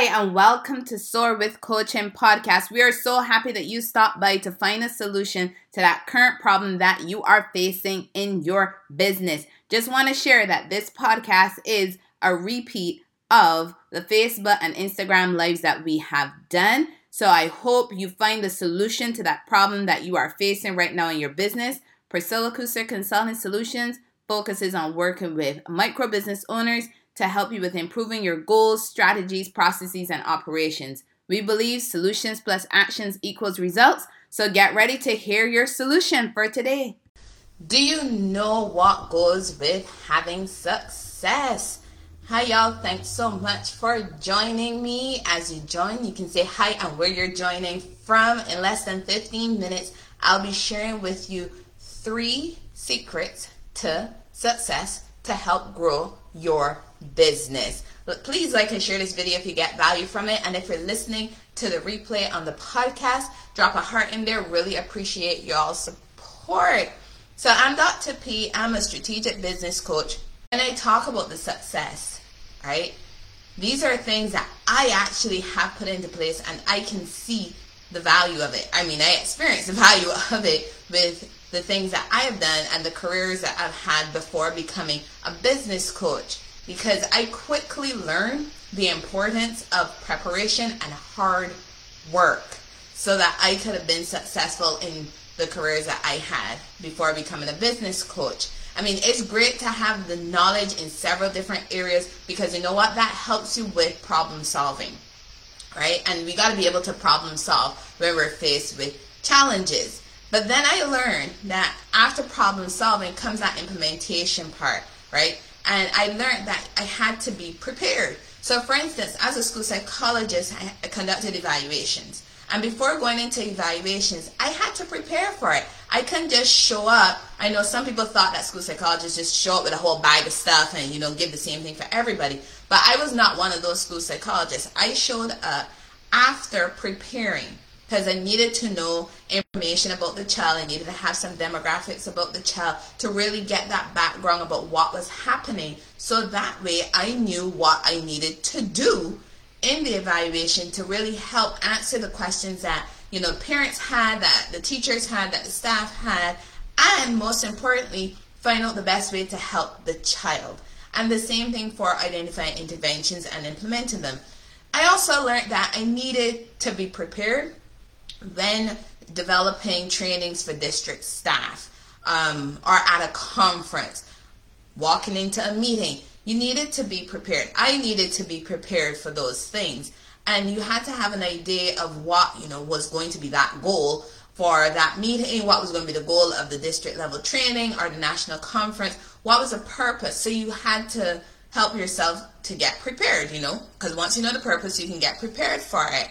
Hi, and welcome to Soar with Coaching podcast. We are so happy that you stopped by to find a solution to that current problem that you are facing in your business. Just want to share that this podcast is a repeat of the Facebook and Instagram lives that we have done. So I hope you find the solution to that problem that you are facing right now in your business. Priscilla Kuster Consulting Solutions focuses on working with micro business owners to help you with improving your goals, strategies, processes, and operations. We believe solutions plus actions equals results. So get ready to hear your solution for today. Do you know what goes with having success? Hi, y'all. Thanks so much for joining me. As you join, you can say hi and where you're joining from. In less than 15 minutes, I'll be sharing with you three secrets to success to help grow your business. Please like and share this video if you get value from it. And if you're listening to the replay on the podcast, drop a heart in there. Really appreciate y'all's support. So I'm Dr. P. I'm a strategic business coach. And I talk about the success, right? These are things that I actually have put into place and I can see the value of it. I mean, I experience the value of it with the things that I have done and the careers that I've had before becoming a business coach because I quickly learned the importance of preparation and hard work so that I could have been successful in the careers that I had before becoming a business coach. I mean, it's great to have the knowledge in several different areas because you know what? That helps you with problem solving, right? And we got to be able to problem solve when we're faced with challenges. But then I learned that after problem solving comes that implementation part, right? And I learned that I had to be prepared. So, for instance, as a school psychologist, I conducted evaluations. And before going into evaluations, I had to prepare for it. I couldn't just show up. I know some people thought that school psychologists just show up with a whole bag of stuff and, you know, give the same thing for everybody. But I was not one of those school psychologists. I showed up after preparing because I needed to know information about the child. I needed to have some demographics about the child to really get that background about what was happening. So that way I knew what I needed to do in the evaluation to really help answer the questions that, you know, parents had, that the teachers had, that the staff had, and most importantly, find out the best way to help the child. And the same thing for identifying interventions and implementing them. I also learned that I needed to be prepared then developing trainings for district staff um, or at a conference, walking into a meeting. You needed to be prepared. I needed to be prepared for those things. And you had to have an idea of what, you know, was going to be that goal for that meeting, what was going to be the goal of the district level training or the national conference, what was the purpose. So you had to help yourself to get prepared, you know, because once you know the purpose, you can get prepared for it.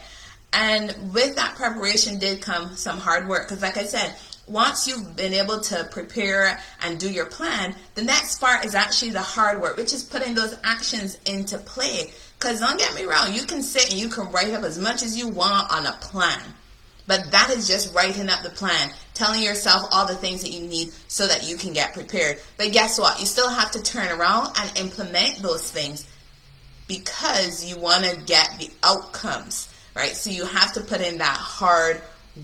And with that preparation did come some hard work because, like I said, once you've been able to prepare and do your plan, the next part is actually the hard work, which is putting those actions into play. Because don't get me wrong, you can sit and you can write up as much as you want on a plan. But that is just writing up the plan, telling yourself all the things that you need so that you can get prepared. But guess what? You still have to turn around and implement those things because you want to get the outcomes right? So you have to put in that hard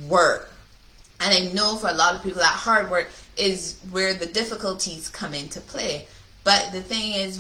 work. And I know for a lot of people that hard work is where the difficulties come into play. But the thing is,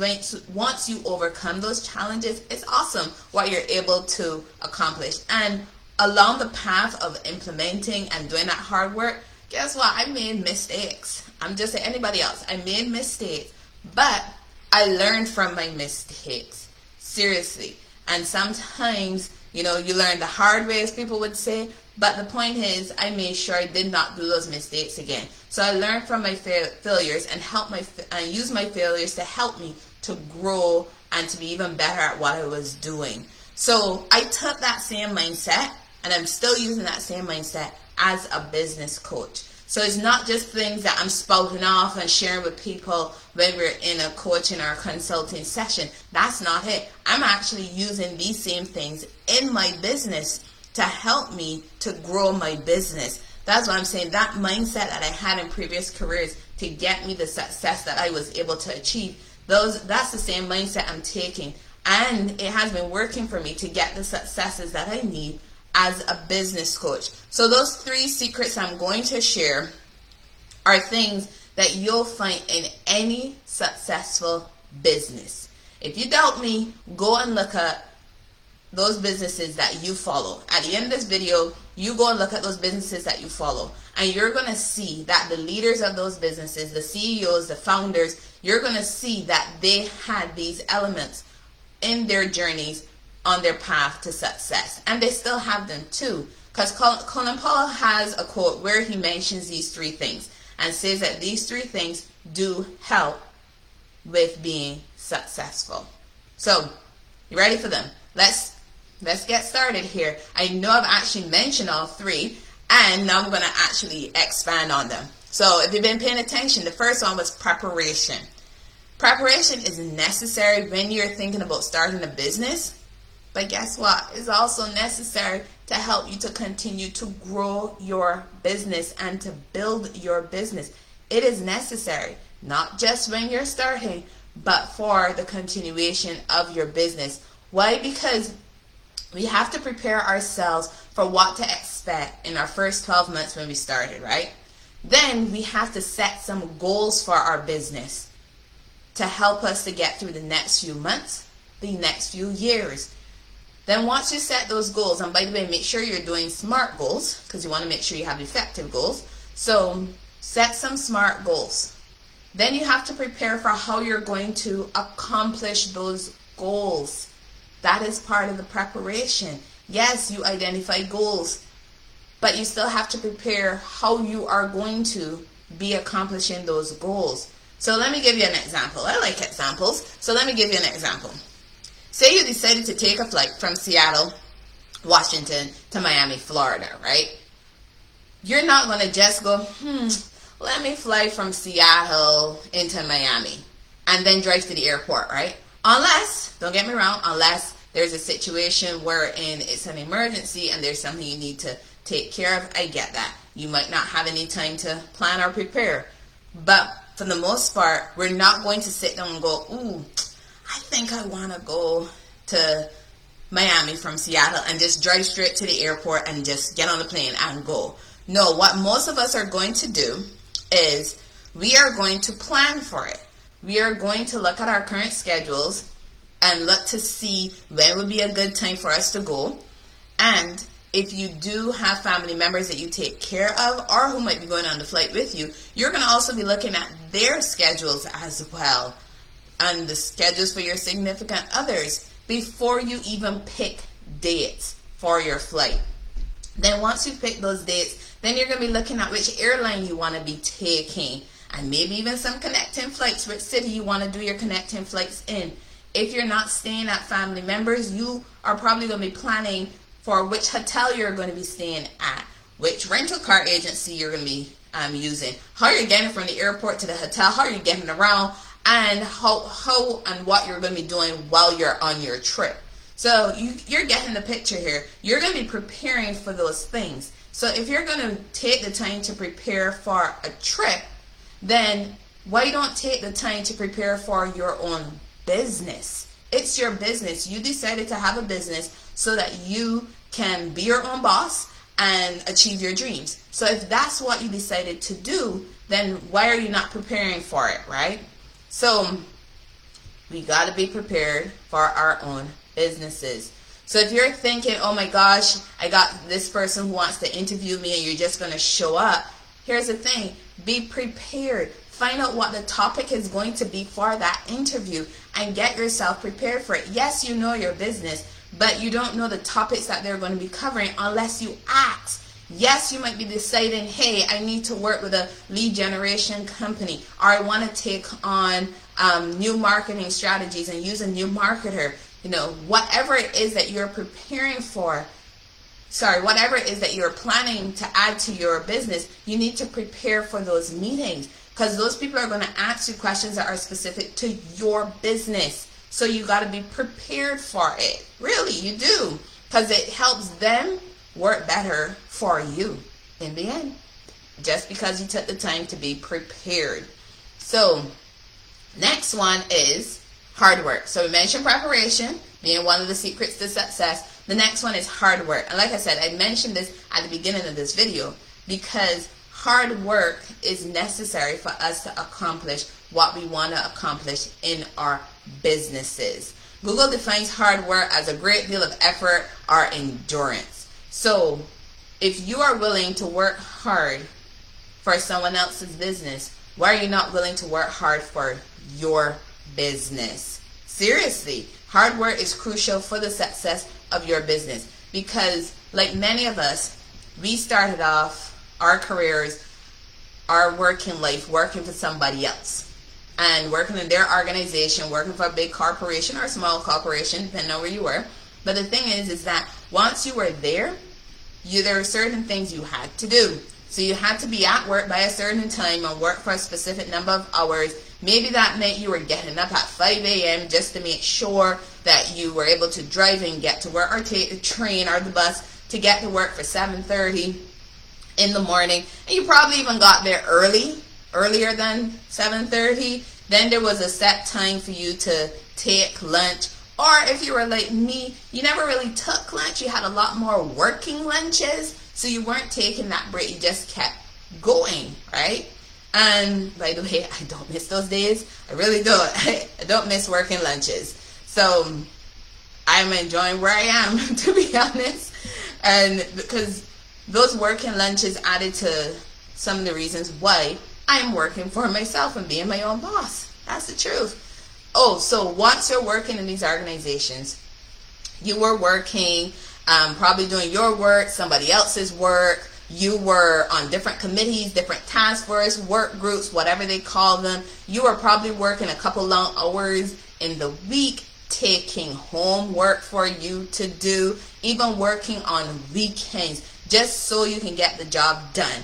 once you overcome those challenges, it's awesome what you're able to accomplish. And along the path of implementing and doing that hard work, guess what? I made mistakes. I'm just like anybody else. I made mistakes, but I learned from my mistakes. Seriously. And sometimes you know, you learn the hard way, as people would say. But the point is, I made sure I did not do those mistakes again. So I learned from my fa- failures and help my and use my failures to help me to grow and to be even better at what I was doing. So I took that same mindset, and I'm still using that same mindset as a business coach. So it's not just things that I'm spouting off and sharing with people when we're in a coaching or a consulting session. That's not it. I'm actually using these same things in my business to help me to grow my business. That's what I'm saying. That mindset that I had in previous careers to get me the success that I was able to achieve, those that's the same mindset I'm taking And it has been working for me to get the successes that I need as a business coach. So, those three secrets I'm going to share are things that you'll find in any successful business. If you doubt me, go and look at those businesses that you follow. At the end of this video, you go and look at those businesses that you follow. And you're going to see that the leaders of those businesses, the CEOs, the founders, you're going to see that they had these elements in their journeys on their path to success. And they still have them too. Because Colin Powell has a quote where he mentions these three things and says that these three things do help with being successful. So, you ready for them? Let's let's get started here. I know I've actually mentioned all three, and now I'm going to actually expand on them. So, if you've been paying attention, the first one was preparation. Preparation is necessary when you're thinking about starting a business, but guess what? It's also necessary to help you to continue to grow your business and to build your business. It is necessary, not just when you're starting, but for the continuation of your business. Why? Because we have to prepare ourselves for what to expect in our first 12 months when we started, right? Then we have to set some goals for our business to help us to get through the next few months, the next few years. Then once you set those goals, and by the way, make sure you're doing SMART goals because you want to make sure you have effective goals. So set some SMART goals. Then you have to prepare for how you're going to accomplish those goals. That is part of the preparation. Yes, you identify goals, but you still have to prepare how you are going to be accomplishing those goals. So let me give you an example. I like examples. So let me give you an example. Say you decided to take a flight from Seattle, Washington to Miami, Florida, right? You're not going to just go, hmm, let me fly from Seattle into Miami and then drive to the airport, right? Unless, don't get me wrong, unless there's a situation wherein it's an emergency and there's something you need to take care of, I get that. You might not have any time to plan or prepare. But for the most part, we're not going to sit down and go, ooh, I think I want to go to Miami from Seattle and just drive straight to the airport and just get on the plane and go. No, what most of us are going to do is we are going to plan for it. We are going to look at our current schedules and look to see when would be a good time for us to go. And if you do have family members that you take care of or who might be going on the flight with you, you're going to also be looking at their schedules as well and the schedules for your significant others before you even pick dates for your flight. Then once you pick those dates, then you're going to be looking at which airline you want to be taking and maybe even some connecting flights, which city you want to do your connecting flights in. If you're not staying at family members, you are probably going to be planning for which hotel you're going to be staying at, which rental car agency you're going to be um, using, how are you're getting from the airport to the hotel, how are you getting around, and how, how and what you're going to be doing while you're on your trip. So you, you're getting the picture here. You're going to be preparing for those things. So if you're going to take the time to prepare for a trip, then why don't take the time to prepare for your own business? It's your business. You decided to have a business so that you can be your own boss and achieve your dreams. So if that's what you decided to do, then why are you not preparing for it, right? So we got to be prepared for our own businesses. So if you're thinking, oh my gosh, I got this person who wants to interview me and you're just going to show up, here's the thing be prepared. Find out what the topic is going to be for that interview and get yourself prepared for it. Yes, you know your business, but you don't know the topics that they're going to be covering unless you ask. Yes, you might be deciding, hey, I need to work with a lead generation company, or I want to take on um, new marketing strategies and use a new marketer. You know, whatever it is that you're preparing for, sorry, whatever it is that you're planning to add to your business, you need to prepare for those meetings because those people are going to ask you questions that are specific to your business. So you got to be prepared for it. Really, you do because it helps them work better for you in the end. Just because you took the time to be prepared. So, next one is hard work. So we mentioned preparation being one of the secrets to success. The next one is hard work. And like I said, I mentioned this at the beginning of this video because hard work is necessary for us to accomplish what we want to accomplish in our businesses. Google defines hard work as a great deal of effort or endurance. So, if you are willing to work hard for someone else's business, why are you not willing to work hard for your business? Seriously, hard work is crucial for the success of your business because, like many of us, we started off our careers, our working life, working for somebody else and working in their organization, working for a big corporation or a small corporation, depending on where you were. But the thing is, is that once you were there, you there are certain things you had to do. So you had to be at work by a certain time and work for a specific number of hours. Maybe that meant you were getting up at 5 a.m. just to make sure that you were able to drive and get to work or take the train or the bus to get to work for 7.30 in the morning. And you probably even got there early earlier than 7.30 then there was a set time for you to take lunch or if you were like me you never really took lunch. You had a lot more working lunches. So you weren't taking that break. You just kept going right? And by the way i don't miss those days. I really don't. I don't miss working lunches. So i'm enjoying where i am to be honest. And because those working lunches added to some of the reasons why I'm working for myself and being my own boss. That's the truth. Oh, so once you're working in these organizations, you were working, um, probably doing your work, somebody else's work. You were on different committees, different task force, work groups, whatever they call them. You were probably working a couple long hours in the week, taking homework for you to do, even working on weekends, just so you can get the job done.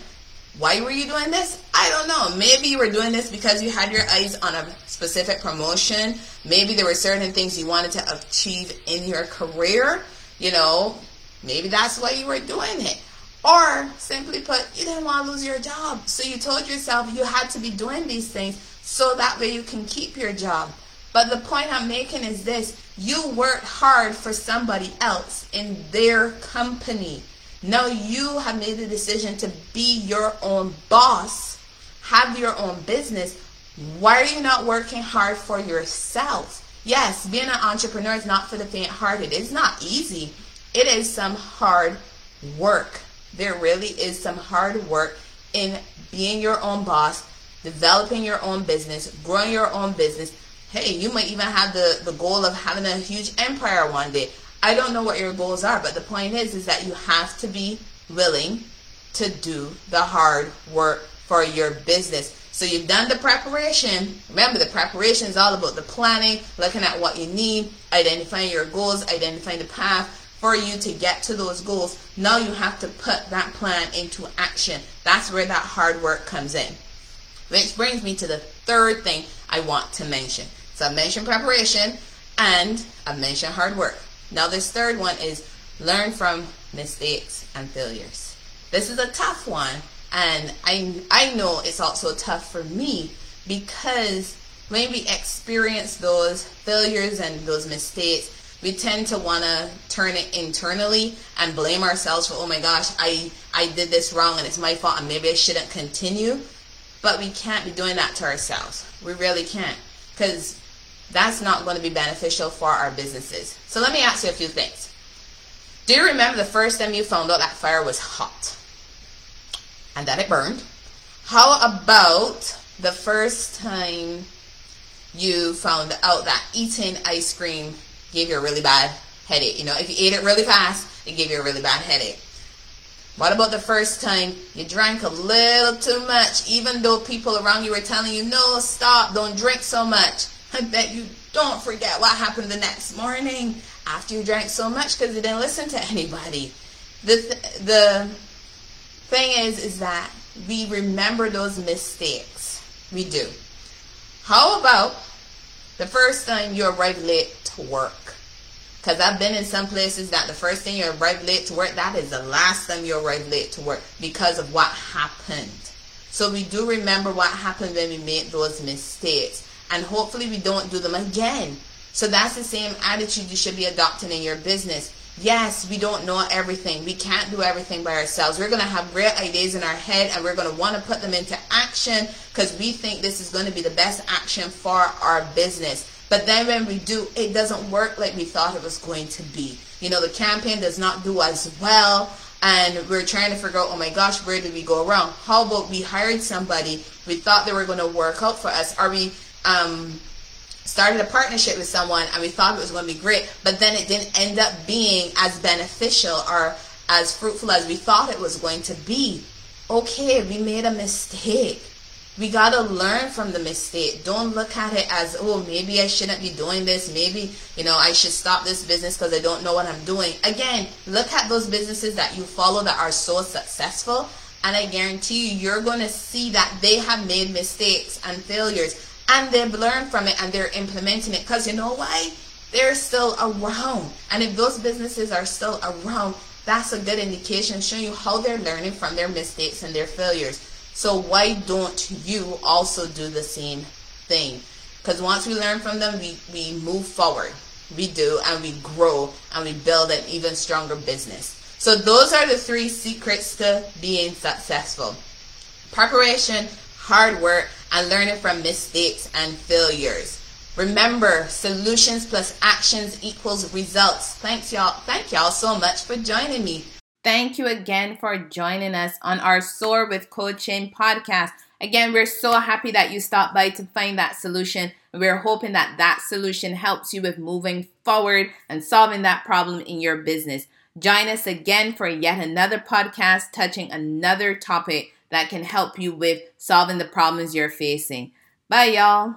Why were you doing this? I don't know. Maybe you were doing this because you had your eyes on a specific promotion. Maybe there were certain things you wanted to achieve in your career. You know, maybe that's why you were doing it. Or simply put, you didn't want to lose your job. So you told yourself you had to be doing these things so that way you can keep your job. But the point I'm making is this you worked hard for somebody else in their company. Now you have made the decision to be your own boss, have your own business. Why are you not working hard for yourself? Yes, being an entrepreneur is not for the faint hearted. It's not easy. It is some hard work. There really is some hard work in being your own boss, developing your own business, growing your own business. Hey, you might even have the, the goal of having a huge empire one day. I don't know what your goals are, but the point is is that you have to be willing to do the hard work for your business. So you've done the preparation. Remember, the preparation is all about the planning, looking at what you need, identifying your goals, identifying the path for you to get to those goals. Now you have to put that plan into action. That's where that hard work comes in. Which brings me to the third thing I want to mention. So I mentioned preparation and I mentioned hard work. Now, this third one is learn from mistakes and failures. This is a tough one, and I I know it's also tough for me because when we experience those failures and those mistakes, we tend to want to turn it internally and blame ourselves for oh my gosh I I did this wrong and it's my fault and maybe I shouldn't continue. But we can't be doing that to ourselves. We really can't because that's not going to be beneficial for our businesses. So let me ask you a few things. Do you remember the first time you found out that fire was hot and that it burned? How about the first time you found out that eating ice cream gave you a really bad headache? You know, if you ate it really fast, it gave you a really bad headache. What about the first time you drank a little too much, even though people around you were telling you, no, stop, don't drink so much? I bet you don't forget what happened the next morning after you drank so much because you didn't listen to anybody. The, th- the thing is, is that we remember those mistakes. We do. How about the first time you arrive late to work? Because I've been in some places that the first thing you arrive late to work, that is the last time you arrive late to work because of what happened. So we do remember what happened when we made those mistakes. And hopefully we don't do them again. So that's the same attitude you should be adopting in your business. Yes, we don't know everything. We can't do everything by ourselves. We're going to have great ideas in our head and we're going to want to put them into action because we think this is going to be the best action for our business. But then when we do, it doesn't work like we thought it was going to be. You know, the campaign does not do as well and we're trying to figure out, oh my gosh, where did we go wrong? How about we hired somebody, we thought they were going to work out for us, Are we um, started a partnership with someone and we thought it was going to be great, but then it didn't end up being as beneficial or as fruitful as we thought it was going to be. Okay, we made a mistake. We got to learn from the mistake. Don't look at it as, oh, maybe I shouldn't be doing this. Maybe, you know, I should stop this business because I don't know what I'm doing. Again, look at those businesses that you follow that are so successful. And I guarantee you, you're going to see that they have made mistakes and failures and they've learned from it and they're implementing it. Because you know why? They're still around. And if those businesses are still around, that's a good indication showing you how they're learning from their mistakes and their failures. So why don't you also do the same thing? Because once we learn from them, we, we move forward. We do, and we grow, and we build an even stronger business. So those are the three secrets to being successful. Preparation, hard work, and learning from mistakes and failures. Remember, solutions plus actions equals results. Thanks y'all. Thank y'all so much for joining me. Thank you again for joining us on our Soar with Coaching podcast. Again, we're so happy that you stopped by to find that solution. We're hoping that that solution helps you with moving forward and solving that problem in your business. Join us again for yet another podcast touching another topic that can help you with solving the problems you're facing. Bye, y'all.